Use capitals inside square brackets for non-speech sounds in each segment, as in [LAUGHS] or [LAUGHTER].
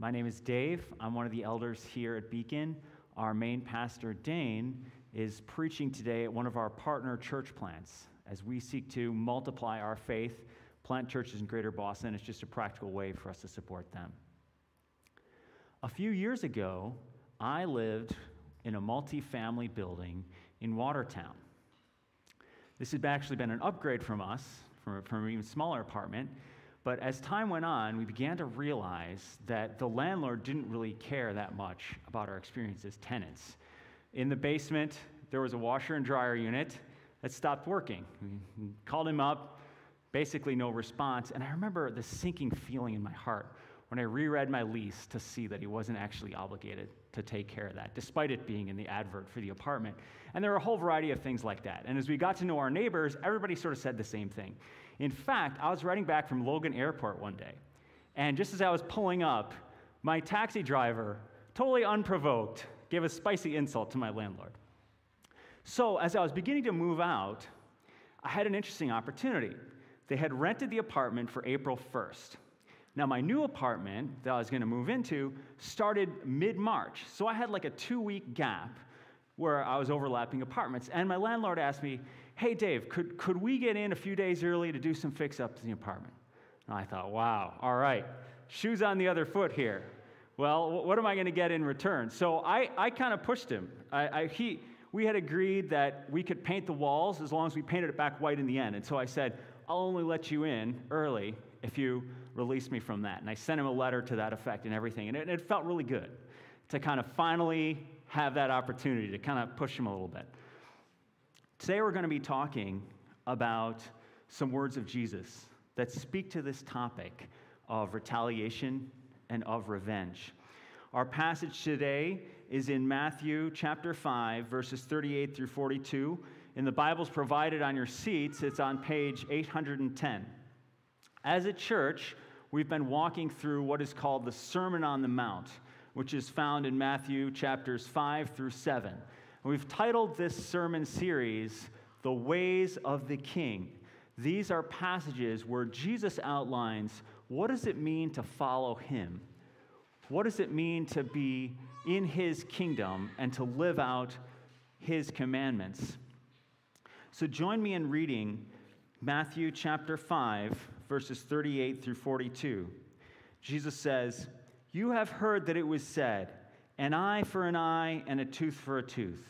My name is Dave. I'm one of the elders here at Beacon. Our main pastor, Dane, is preaching today at one of our partner church plants as we seek to multiply our faith. Plant churches in Greater Boston. It's just a practical way for us to support them. A few years ago, I lived in a multi-family building in Watertown. This had actually been an upgrade from us, from, from an even smaller apartment. But as time went on, we began to realize that the landlord didn't really care that much about our experience as tenants. In the basement, there was a washer and dryer unit that stopped working. We called him up, basically no response. And I remember the sinking feeling in my heart when I reread my lease to see that he wasn't actually obligated to take care of that, despite it being in the advert for the apartment. And there are a whole variety of things like that. And as we got to know our neighbors, everybody sort of said the same thing. In fact, I was riding back from Logan Airport one day, and just as I was pulling up, my taxi driver, totally unprovoked, gave a spicy insult to my landlord. So, as I was beginning to move out, I had an interesting opportunity. They had rented the apartment for April 1st. Now, my new apartment that I was going to move into started mid March. So I had like a two week gap where I was overlapping apartments. And my landlord asked me, Hey, Dave, could, could we get in a few days early to do some fix ups in the apartment? And I thought, wow, all right, shoes on the other foot here. Well, what am I going to get in return? So I, I kind of pushed him. I, I, he, we had agreed that we could paint the walls as long as we painted it back white in the end. And so I said, I'll only let you in early if you release me from that. And I sent him a letter to that effect and everything. And it, it felt really good to kind of finally have that opportunity to kind of push him a little bit. Today we're going to be talking about some words of Jesus that speak to this topic of retaliation and of revenge. Our passage today is in Matthew chapter 5, verses 38 through 42. In the Bibles provided on your seats, it's on page 810. As a church, we've been walking through what is called the Sermon on the Mount, which is found in Matthew chapters 5 through 7. And we've titled this sermon series, The Ways of the King. These are passages where Jesus outlines what does it mean to follow him? What does it mean to be in his kingdom and to live out his commandments? So join me in reading Matthew chapter 5, verses 38 through 42. Jesus says, You have heard that it was said, an eye for an eye and a tooth for a tooth.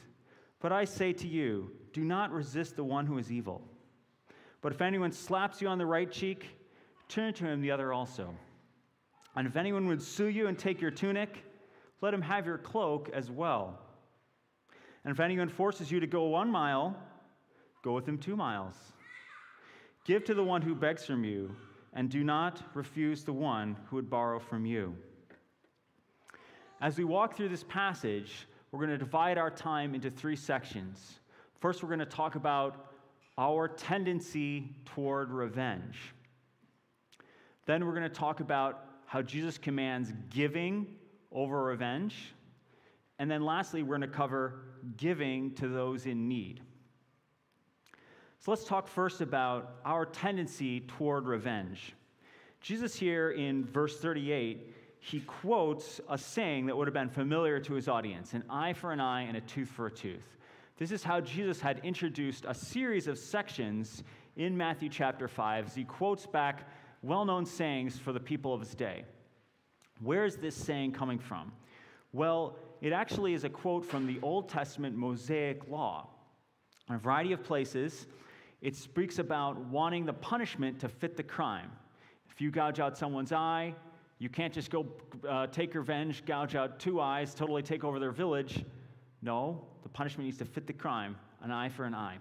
But I say to you, do not resist the one who is evil. But if anyone slaps you on the right cheek, turn to him the other also. And if anyone would sue you and take your tunic, let him have your cloak as well. And if anyone forces you to go one mile, go with him two miles. Give to the one who begs from you, and do not refuse the one who would borrow from you. As we walk through this passage, we're going to divide our time into three sections. First, we're going to talk about our tendency toward revenge. Then, we're going to talk about how Jesus commands giving over revenge. And then, lastly, we're going to cover giving to those in need. So let's talk first about our tendency toward revenge. Jesus, here in verse 38, he quotes a saying that would have been familiar to his audience an eye for an eye and a tooth for a tooth. This is how Jesus had introduced a series of sections in Matthew chapter 5 as he quotes back well known sayings for the people of his day. Where is this saying coming from? Well, it actually is a quote from the Old Testament Mosaic law. In a variety of places, it speaks about wanting the punishment to fit the crime. If you gouge out someone's eye, you can't just go uh, take revenge, gouge out two eyes, totally take over their village. No, the punishment needs to fit the crime an eye for an eye.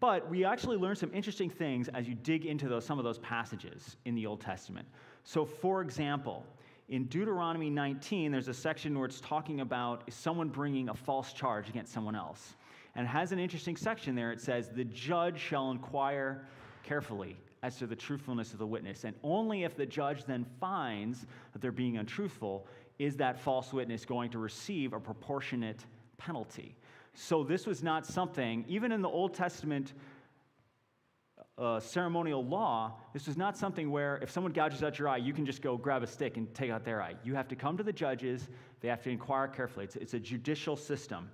But we actually learn some interesting things as you dig into those, some of those passages in the Old Testament. So, for example, in Deuteronomy 19, there's a section where it's talking about someone bringing a false charge against someone else. And has an interesting section there. It says, The judge shall inquire carefully as to the truthfulness of the witness. And only if the judge then finds that they're being untruthful is that false witness going to receive a proportionate penalty. So this was not something, even in the Old Testament uh, ceremonial law, this was not something where if someone gouges out your eye, you can just go grab a stick and take out their eye. You have to come to the judges, they have to inquire carefully. It's, it's a judicial system.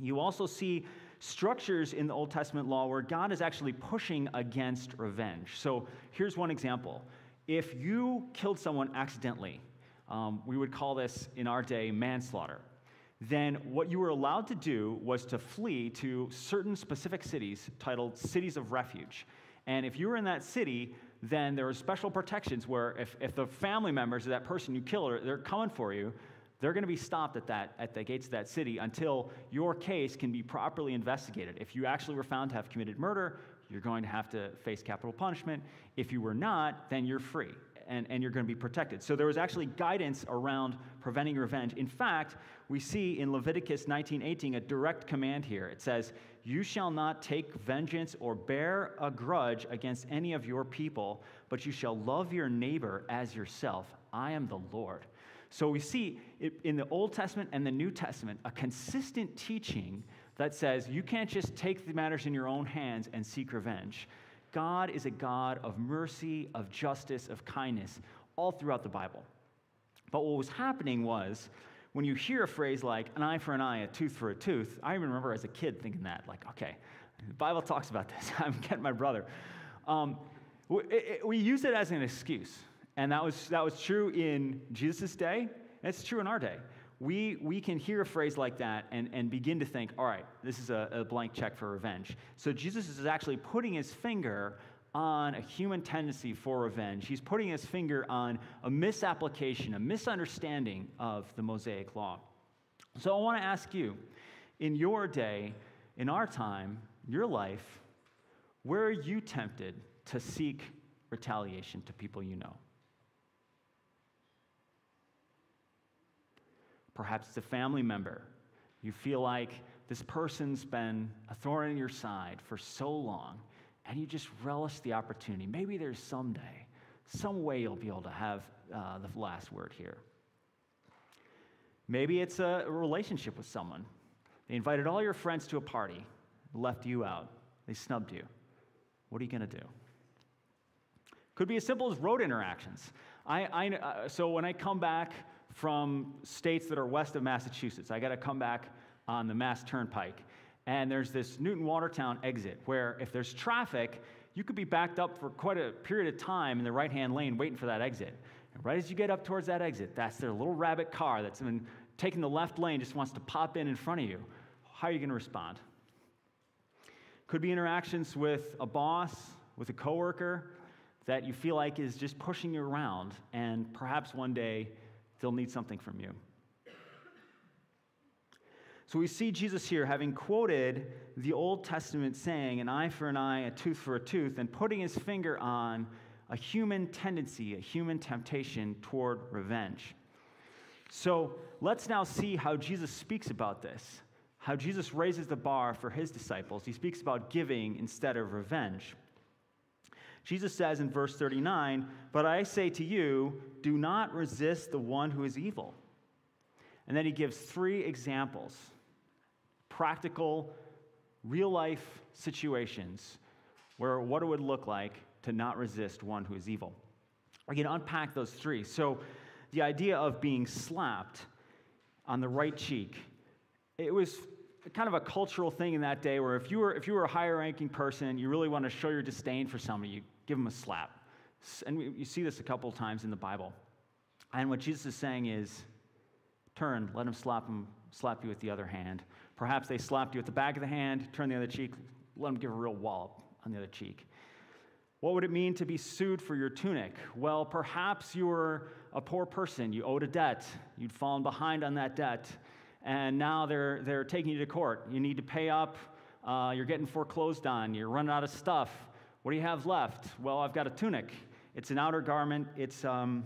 You also see structures in the Old Testament law where God is actually pushing against revenge. So here's one example. If you killed someone accidentally, um, we would call this in our day manslaughter then what you were allowed to do was to flee to certain specific cities titled cities of refuge. And if you were in that city, then there were special protections where if, if the family members of that person you killed, are they're coming for you, they're going to be stopped at, that, at the gates of that city until your case can be properly investigated. If you actually were found to have committed murder, you're going to have to face capital punishment. If you were not, then you're free and, and you're going to be protected. So there was actually guidance around preventing revenge. In fact, we see in Leviticus 19:18 a direct command here. It says, "You shall not take vengeance or bear a grudge against any of your people, but you shall love your neighbor as yourself. I am the Lord." So we see in the Old Testament and the New Testament a consistent teaching that says you can't just take the matters in your own hands and seek revenge. God is a God of mercy, of justice, of kindness, all throughout the Bible. But what was happening was, when you hear a phrase like an eye for an eye, a tooth for a tooth, I even remember as a kid thinking that, like, okay, the Bible talks about this. [LAUGHS] I'm getting my brother. Um, we, it, we use it as an excuse. And that was, that was true in Jesus' day, and it's true in our day we, we can hear a phrase like that and, and begin to think, all right, this is a, a blank check for revenge. So Jesus is actually putting his finger on a human tendency for revenge. He's putting his finger on a misapplication, a misunderstanding of the Mosaic law. So I want to ask you, in your day, in our time, your life, where are you tempted to seek retaliation to people you know? Perhaps it's a family member. You feel like this person's been a thorn in your side for so long, and you just relish the opportunity. Maybe there's someday, some way you'll be able to have uh, the last word here. Maybe it's a relationship with someone. They invited all your friends to a party, left you out, they snubbed you. What are you going to do? Could be as simple as road interactions. I, I uh, so when I come back from states that are west of Massachusetts. I got to come back on the Mass Turnpike. And there's this Newton Watertown exit where if there's traffic, you could be backed up for quite a period of time in the right hand lane waiting for that exit. And right as you get up towards that exit, that's their little rabbit car that's been taking the left lane, just wants to pop in in front of you. How are you going to respond? Could be interactions with a boss, with a coworker that you feel like is just pushing you around, and perhaps one day They'll need something from you. So we see Jesus here having quoted the Old Testament saying, an eye for an eye, a tooth for a tooth, and putting his finger on a human tendency, a human temptation toward revenge. So let's now see how Jesus speaks about this, how Jesus raises the bar for his disciples. He speaks about giving instead of revenge. Jesus says in verse 39, But I say to you, do not resist the one who is evil. And then he gives three examples practical, real life situations where what it would look like to not resist one who is evil. We're going to unpack those three. So, the idea of being slapped on the right cheek, it was kind of a cultural thing in that day where if you were, if you were a higher ranking person, you really want to show your disdain for somebody, you give them a slap. And you see this a couple times in the Bible. And what Jesus is saying is, turn, let him slap him, slap you with the other hand. Perhaps they slapped you with the back of the hand, turn the other cheek, let them give a real wallop on the other cheek. What would it mean to be sued for your tunic? Well, perhaps you were a poor person, you owed a debt, you'd fallen behind on that debt, and now they're, they're taking you to court. You need to pay up, uh, you're getting foreclosed on, you're running out of stuff. What do you have left? Well, I've got a tunic. It's an outer garment. It's um,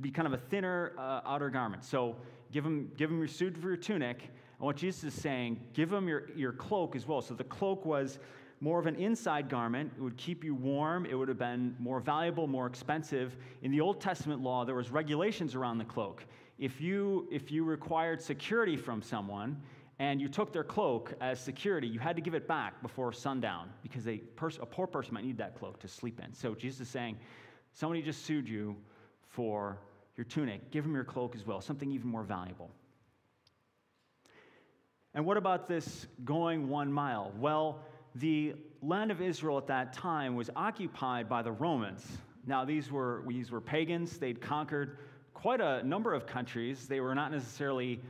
be kind of a thinner uh, outer garment. So give them, give them your suit for your tunic. And what Jesus is saying, give them your, your cloak as well. So the cloak was more of an inside garment. It would keep you warm. It would have been more valuable, more expensive. In the Old Testament law, there was regulations around the cloak. If you, if you required security from someone and you took their cloak as security, you had to give it back before sundown because a, a poor person might need that cloak to sleep in. So Jesus is saying, somebody just sued you for your tunic. Give them your cloak as well, something even more valuable. And what about this going one mile? Well, the land of Israel at that time was occupied by the Romans. Now, these were, these were pagans. They'd conquered quite a number of countries. They were not necessarily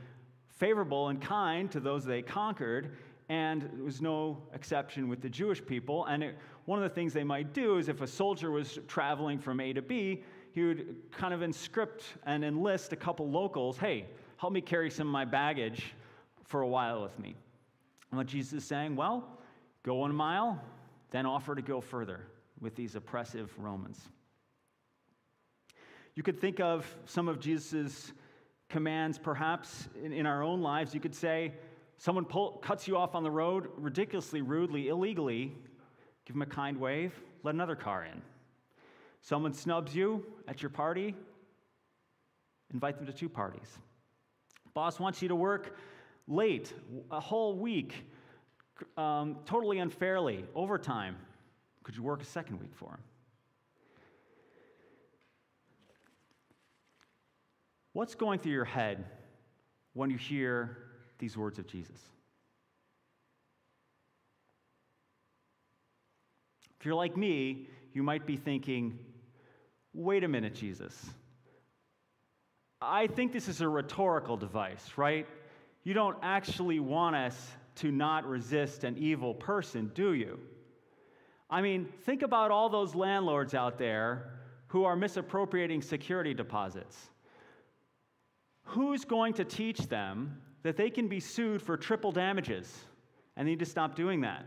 favorable and kind to those they conquered, and there was no exception with the Jewish people. And it, one of the things they might do is if a soldier was traveling from A to B, he would kind of inscript and enlist a couple locals hey, help me carry some of my baggage for a while with me. And what Jesus is saying, well, go one mile, then offer to go further with these oppressive Romans. You could think of some of Jesus' commands perhaps in, in our own lives. You could say, someone pull, cuts you off on the road ridiculously, rudely, illegally, give them a kind wave, let another car in. Someone snubs you at your party, invite them to two parties. Boss wants you to work late, a whole week, um, totally unfairly, overtime. Could you work a second week for him? What's going through your head when you hear these words of Jesus? If you're like me, you might be thinking, wait a minute, Jesus. I think this is a rhetorical device, right? You don't actually want us to not resist an evil person, do you? I mean, think about all those landlords out there who are misappropriating security deposits who's going to teach them that they can be sued for triple damages and they need to stop doing that?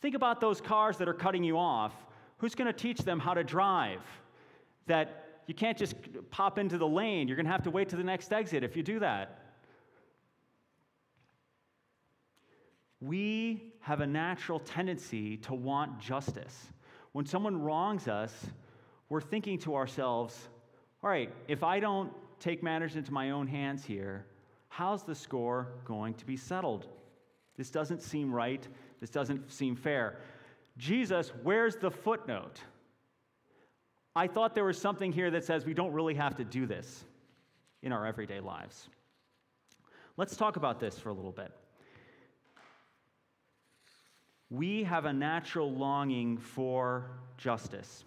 Think about those cars that are cutting you off. Who's going to teach them how to drive? That you can't just pop into the lane, you're going to have to wait to the next exit if you do that. We have a natural tendency to want justice. When someone wrongs us, we're thinking to ourselves, all right, if I don't take matters into my own hands here, how's the score going to be settled? This doesn't seem right. This doesn't seem fair. Jesus, where's the footnote? I thought there was something here that says we don't really have to do this in our everyday lives. Let's talk about this for a little bit. We have a natural longing for justice.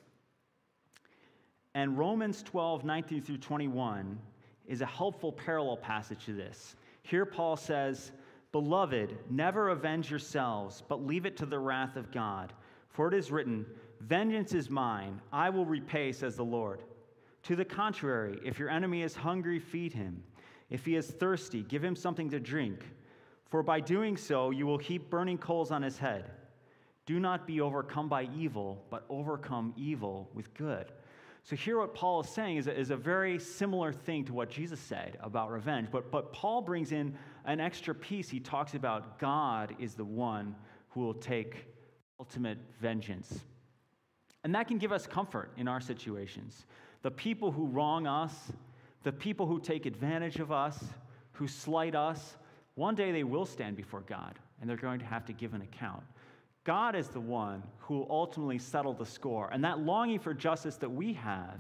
And Romans 12, 19 through 21 is a helpful parallel passage to this. Here, Paul says, Beloved, never avenge yourselves, but leave it to the wrath of God. For it is written, Vengeance is mine, I will repay, says the Lord. To the contrary, if your enemy is hungry, feed him. If he is thirsty, give him something to drink. For by doing so, you will heap burning coals on his head. Do not be overcome by evil, but overcome evil with good. So, here what Paul is saying is a, is a very similar thing to what Jesus said about revenge. But, but Paul brings in an extra piece. He talks about God is the one who will take ultimate vengeance. And that can give us comfort in our situations. The people who wrong us, the people who take advantage of us, who slight us, one day they will stand before God and they're going to have to give an account. God is the one who will ultimately settled the score. And that longing for justice that we have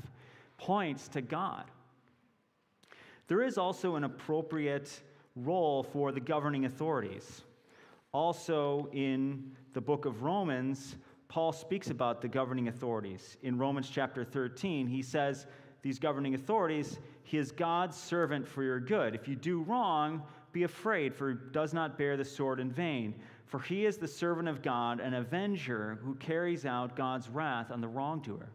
points to God. There is also an appropriate role for the governing authorities. Also, in the book of Romans, Paul speaks about the governing authorities. In Romans chapter 13, he says, These governing authorities, he is God's servant for your good. If you do wrong, be afraid, for he does not bear the sword in vain. For he is the servant of God, an avenger who carries out God's wrath on the wrongdoer.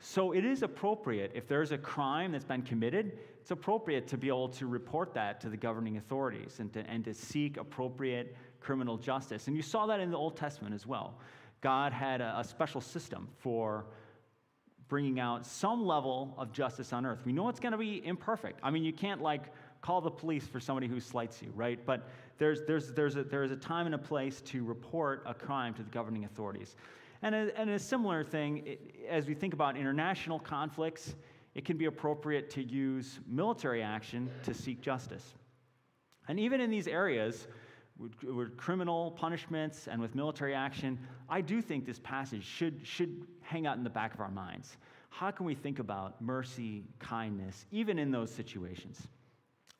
So it is appropriate, if there's a crime that's been committed, it's appropriate to be able to report that to the governing authorities and to, and to seek appropriate criminal justice. And you saw that in the Old Testament as well. God had a, a special system for bringing out some level of justice on earth. We know it's going to be imperfect. I mean, you can't like call the police for somebody who slights you, right? But there's, there's, there's, a, there's a time and a place to report a crime to the governing authorities. And a, and a similar thing, it, as we think about international conflicts, it can be appropriate to use military action to seek justice. And even in these areas, with, with, criminal punishments and with military action, I do think this passage should, should hang out in the back of our minds. How can we think about mercy, kindness, even in those situations?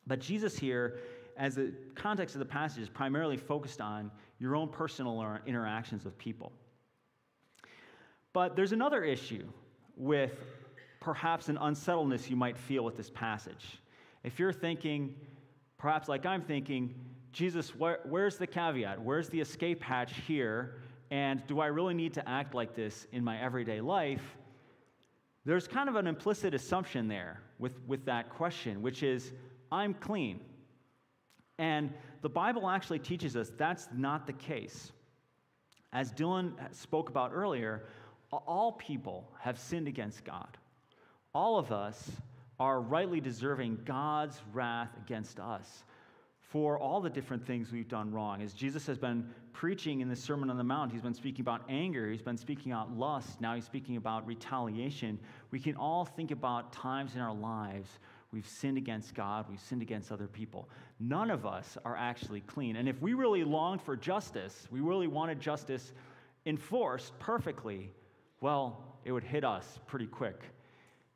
But Jesus here, as the context of the passage, is primarily focused on your own personal interactions with people. But there's another issue with perhaps an unsettledness you might feel with this passage. If you're thinking, perhaps like I'm thinking, Jesus, where, where's the caveat? Where's the escape hatch here? And do I really need to act like this in my everyday life? There's kind of an implicit assumption there with, with that question, which is, I'm clean. And the Bible actually teaches us that's not the case. As Dylan spoke about earlier, all people have sinned against God. All of us are rightly deserving God's wrath against us for all the different things we've done wrong. As Jesus has been preaching in the Sermon on the Mount, he's been speaking about anger, he's been speaking about lust, now he's speaking about retaliation. We can all think about times in our lives we've sinned against God, we've sinned against other people. None of us are actually clean. And if we really longed for justice, we really wanted justice enforced perfectly, well, it would hit us pretty quick.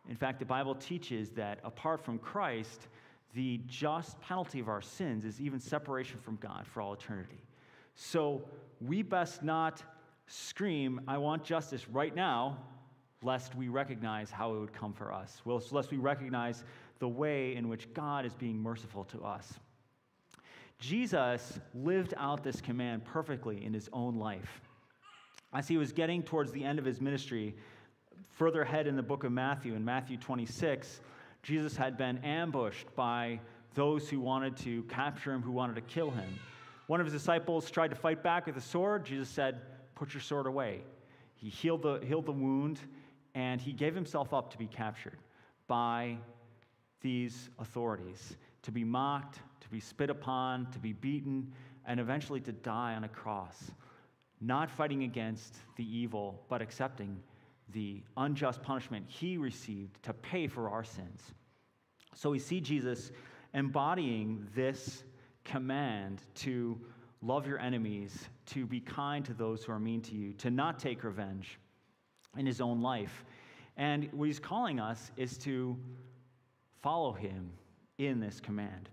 In fact, the Bible teaches that apart from Christ, the just penalty of our sins is even separation from God for all eternity. So we best not scream, I want justice right now, lest we recognize how it would come for us, lest we recognize the way in which God is being merciful to us. Jesus lived out this command perfectly in his own life. As he was getting towards the end of his ministry, further ahead in the book of Matthew, in Matthew 26, Jesus had been ambushed by those who wanted to capture him, who wanted to kill him. One of his disciples tried to fight back with a sword. Jesus said, Put your sword away. He healed the, healed the wound, and he gave himself up to be captured by these authorities, to be mocked, to be spit upon, to be beaten, and eventually to die on a cross not fighting against the evil, but accepting the unjust punishment he received to pay for our sins. So we see Jesus embodying this command to love your enemies, to be kind to those who are mean to you, to not take revenge in his own life. And what he's calling us is to follow him in this command.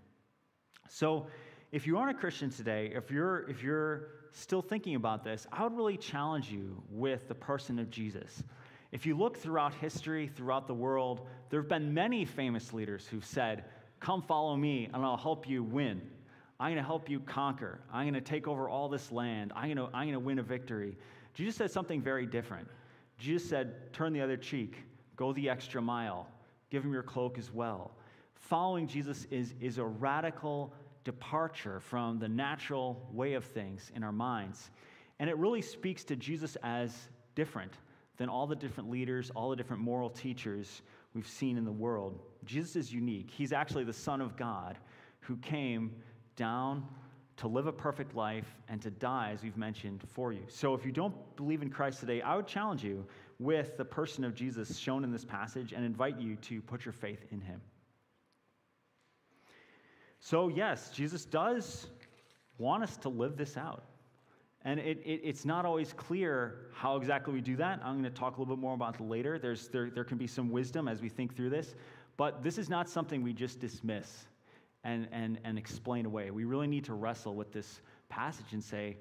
So if you aren't a Christian today, if you're, if you're still thinking about this, I would really challenge you with the person of Jesus. If you look throughout history, throughout the world, there have been many famous leaders who've said, Come follow me, and I'll help you win. I'm going to help you conquer. I'm going to take over all this land. I'm going to, I'm going to win a victory. Jesus said something very different. Jesus said, Turn the other cheek, go the extra mile, give him your cloak as well. Following Jesus is, is a radical departure from the natural way of things in our minds. And it really speaks to Jesus as different than all the different leaders, all the different moral teachers we've seen in the world. Jesus is unique. He's actually the Son of God who came down to live a perfect life and to die, as we've mentioned, for you. So if you don't believe in Christ today, I would challenge you with the person of Jesus shown in this passage and invite you to put your faith in him. So, yes, Jesus does want us to live this out. And it, it, it's not always clear how exactly we do that. I'm going to talk a little bit more about it later. There's, there, there can be some wisdom as we think through this. But this is not something we just dismiss and, and, and explain away. We really need to wrestle with this passage and say,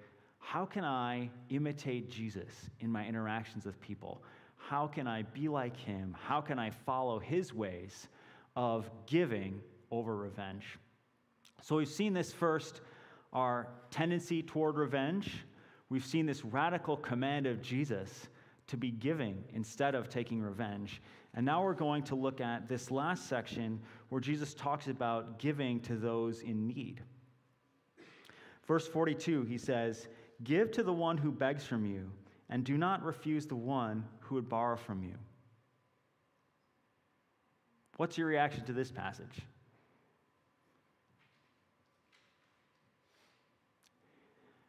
how can I imitate Jesus in my interactions with people? How can I be like him? How can I follow his ways of giving over revenge? So we've seen this first, our tendency toward revenge. We've seen this radical command of Jesus to be giving instead of taking revenge. And now we're going to look at this last section where Jesus talks about giving to those in need. Verse 42, he says, Give to the one who begs from you, and do not refuse the one who would borrow from you. What's your reaction to this passage?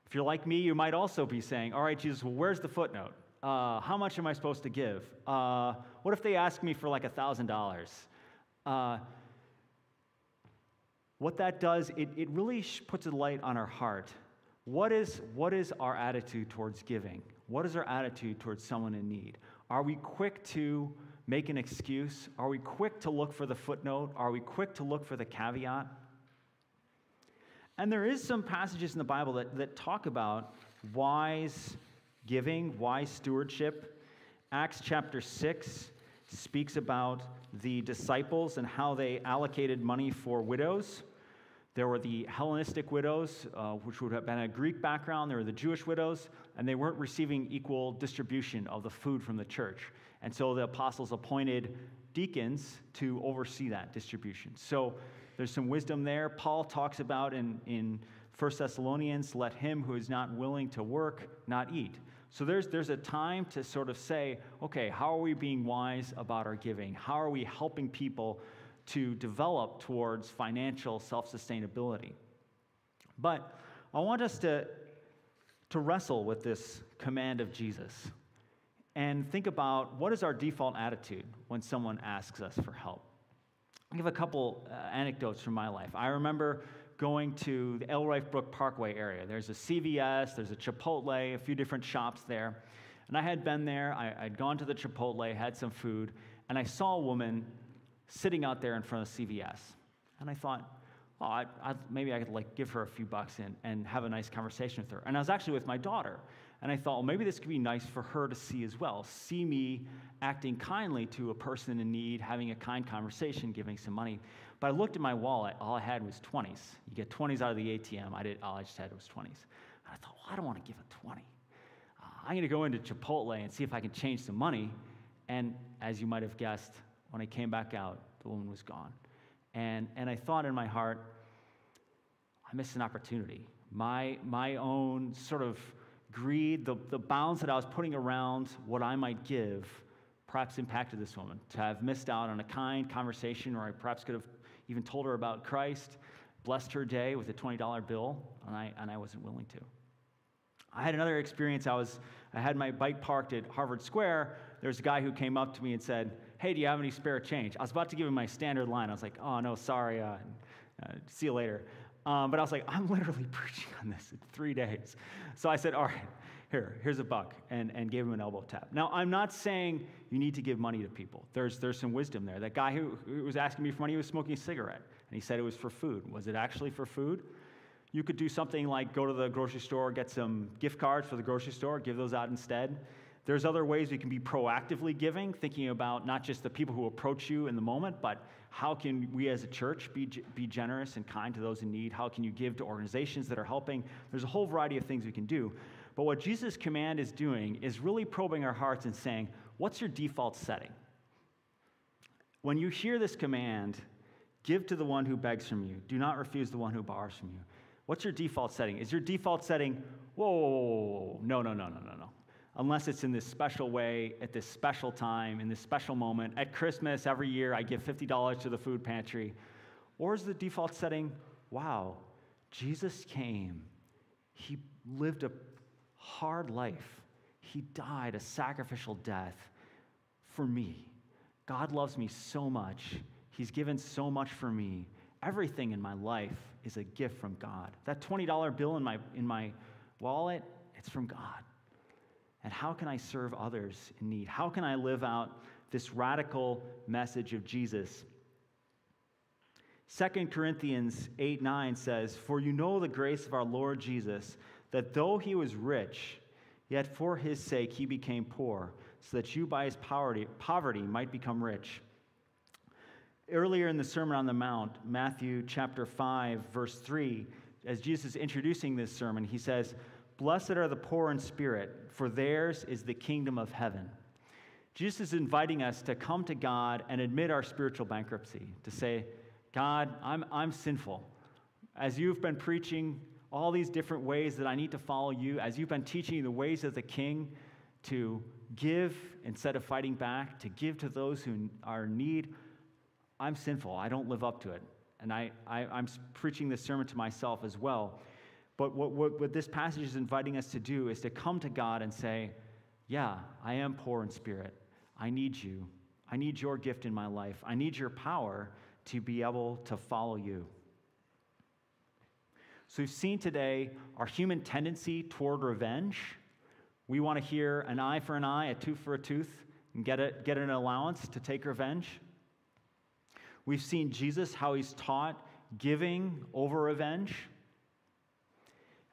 If you're like me, you might also be saying, All right, Jesus, well, where's the footnote? Uh, how much am I supposed to give? Uh, what if they ask me for like $1,000? Uh, what that does, it, it really puts a light on our heart. What is, what is our attitude towards giving? What is our attitude towards someone in need? Are we quick to make an excuse? Are we quick to look for the footnote? Are we quick to look for the caveat? And there is some passages in the Bible that, that talk about wise giving, wise stewardship. Acts chapter 6 speaks about the disciples and how they allocated money for widows. There were the Hellenistic widows, uh, which would have been a Greek background. There were the Jewish widows, and they weren't receiving equal distribution of the food from the church. And so the apostles appointed deacons to oversee that distribution. So there's some wisdom there. Paul talks about in, in 1 Thessalonians, let him who is not willing to work not eat. So there's, there's a time to sort of say, okay, how are we being wise about our giving? How are we helping people to develop towards financial self sustainability? But I want us to, to wrestle with this command of Jesus and think about what is our default attitude when someone asks us for help. I'll give a couple uh, anecdotes from my life. I remember going to the Alewife Brook Parkway area. There's a CVS, there's a Chipotle, a few different shops there. And I had been there, I, had gone to the Chipotle, had some food, and I saw a woman sitting out there in front of CVS. And I thought, oh, I, I, maybe I could like give her a few bucks and, and have a nice conversation with her. And I was actually with my daughter. And I thought, well, maybe this could be nice for her to see as well. See me acting kindly to a person in need, having a kind conversation, giving some money. But I looked at my wallet, all I had was 20s. You get 20s out of the ATM. I did, all I just had was 20s. And I thought, well, I don't want to give a 20. Uh, I'm going to go into Chipotle and see if I can change some money. And as you might have guessed, when I came back out, the woman was gone. And, and I thought in my heart, I missed an opportunity. My, my own sort of greed, the, the bounds that I was putting around what I might give, perhaps impacted this woman. To have missed out on a kind conversation, or I perhaps could have even told her about Christ, blessed her day with a $20 bill, and I, and I wasn't willing to. I had another experience. I, was, I had my bike parked at Harvard Square. There's a guy who came up to me and said, Hey, do you have any spare change? I was about to give him my standard line. I was like, Oh, no, sorry. Uh, uh, see you later. Um, but I was like, I'm [LAUGHS] literally preaching on this in three days. So I said, all right, here, here's a buck, and, and gave him an elbow tap. Now, I'm not saying you need to give money to people. There's, there's some wisdom there. That guy who, who was asking me for money was smoking a cigarette, and he said it was for food. Was it actually for food? You could do something like go to the grocery store, get some gift cards for the grocery store, give those out instead. There's other ways we can be proactively giving, thinking about not just the people who approach you in the moment, but how can we as a church be, be generous and kind to those in need? How can you give to organizations that are helping? There's a whole variety of things we can do. But what Jesus' command is doing is really probing our hearts and saying, What's your default setting? When you hear this command, give to the one who begs from you, do not refuse the one who borrows from you. What's your default setting? Is your default setting, whoa, whoa, no, no, no, no, no, no unless it's in this special way, at this special time, in this special moment. At Christmas, every year, I give $50 to the food pantry. Or is the default setting, wow, Jesus came. He lived a hard life. He died a sacrificial death for me. God loves me so much. He's given so much for me. Everything in my life is a gift from God. That $20 bill in my, in my wallet, it's from God. And how can I serve others in need? How can I live out this radical message of Jesus? 2 Corinthians 8 9 says, For you know the grace of our Lord Jesus, that though he was rich, yet for his sake he became poor, so that you by his poverty, poverty might become rich. Earlier in the Sermon on the Mount, Matthew chapter 5, verse 3, as Jesus is introducing this sermon, he says, Blessed are the poor in spirit, for theirs is the kingdom of heaven. Jesus is inviting us to come to God and admit our spiritual bankruptcy, to say, God, I'm, I'm sinful. As you've been preaching all these different ways that I need to follow you, as you've been teaching the ways of the king to give instead of fighting back, to give to those who are in need, I'm sinful. I don't live up to it. And I, I, I'm preaching this sermon to myself as well. But what, what, what this passage is inviting us to do is to come to God and say, Yeah, I am poor in spirit. I need you. I need your gift in my life. I need your power to be able to follow you. So we've seen today our human tendency toward revenge. We want to hear an eye for an eye, a tooth for a tooth, and get, get an allowance to take revenge. We've seen Jesus, how he's taught giving over revenge.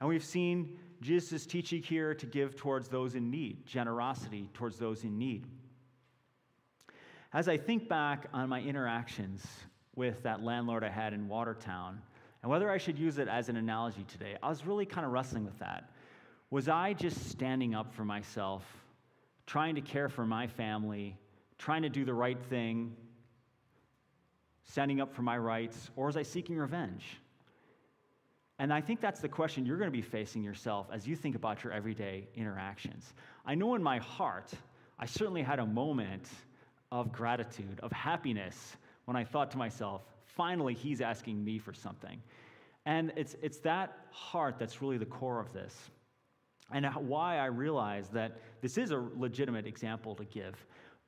And we've seen Jesus' teaching here to give towards those in need, generosity towards those in need. As I think back on my interactions with that landlord I had in Watertown, and whether I should use it as an analogy today, I was really kind of wrestling with that. Was I just standing up for myself, trying to care for my family, trying to do the right thing, standing up for my rights, or was I seeking revenge? And I think that's the question you're going to be facing yourself as you think about your everyday interactions. I know in my heart, I certainly had a moment of gratitude, of happiness, when I thought to myself, finally, he's asking me for something. And it's, it's that heart that's really the core of this. And why I realize that this is a legitimate example to give.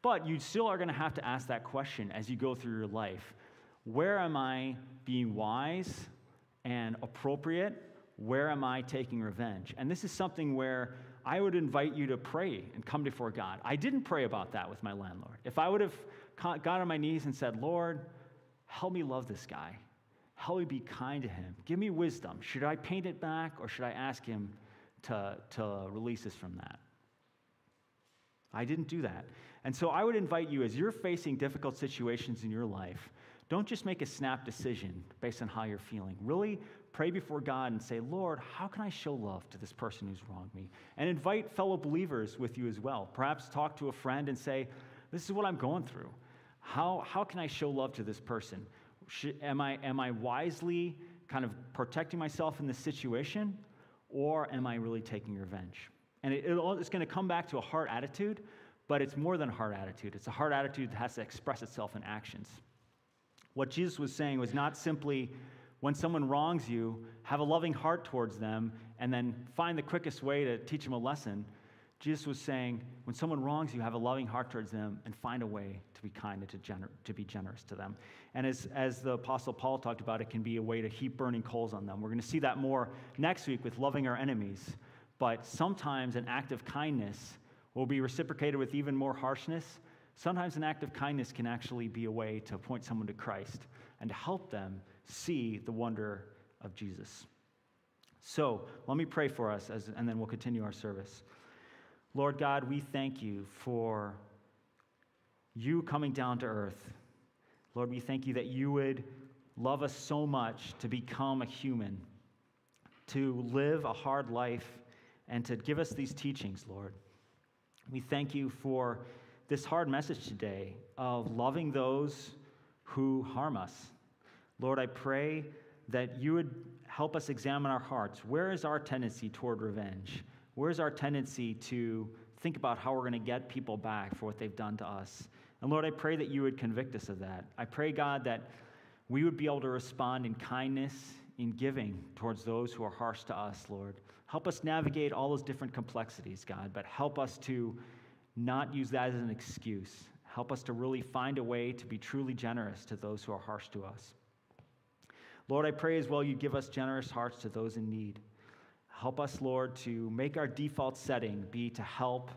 But you still are going to have to ask that question as you go through your life. Where am I being wise and appropriate? Where am I taking revenge? And this is something where I would invite you to pray and come before God. I didn't pray about that with my landlord. If I would have got on my knees and said, Lord, help me love this guy, help me be kind to him, give me wisdom. Should I paint it back or should I ask him to, to release us from that? I didn't do that. And so I would invite you, as you're facing difficult situations in your life, don't just make a snap decision based on how you're feeling. Really pray before God and say, Lord, how can I show love to this person who's wronged me? And invite fellow believers with you as well. Perhaps talk to a friend and say, This is what I'm going through. How, how can I show love to this person? Should, am, I, am I wisely kind of protecting myself in this situation, or am I really taking revenge? And it, it's going to come back to a heart attitude, but it's more than a heart attitude. It's a heart attitude that has to express itself in actions. What Jesus was saying was not simply when someone wrongs you, have a loving heart towards them and then find the quickest way to teach them a lesson. Jesus was saying, when someone wrongs you, have a loving heart towards them and find a way to be kind and to, gener- to be generous to them. And as, as the Apostle Paul talked about, it can be a way to heap burning coals on them. We're going to see that more next week with loving our enemies. But sometimes an act of kindness will be reciprocated with even more harshness Sometimes an act of kindness can actually be a way to point someone to Christ and to help them see the wonder of Jesus. So let me pray for us, as, and then we'll continue our service. Lord God, we thank you for you coming down to earth. Lord, we thank you that you would love us so much to become a human, to live a hard life, and to give us these teachings, Lord. We thank you for this hard message today of loving those who harm us. Lord, I pray that you would help us examine our hearts. Where is our tendency toward revenge? Where's our tendency to think about how we're going to get people back for what they've done to us? And Lord, I pray that you would convict us of that. I pray, God, that we would be able to respond in kindness, in giving towards those who are harsh to us, Lord. Help us navigate all those different complexities, God, but help us to not use that as an excuse. Help us to really find a way to be truly generous to those who are harsh to us. Lord, I pray as well you give us generous hearts to those in need. Help us, Lord, to make our default setting be to help,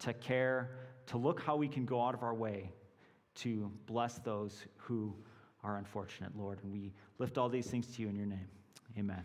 to care, to look how we can go out of our way to bless those who are unfortunate, Lord. And we lift all these things to you in your name. Amen.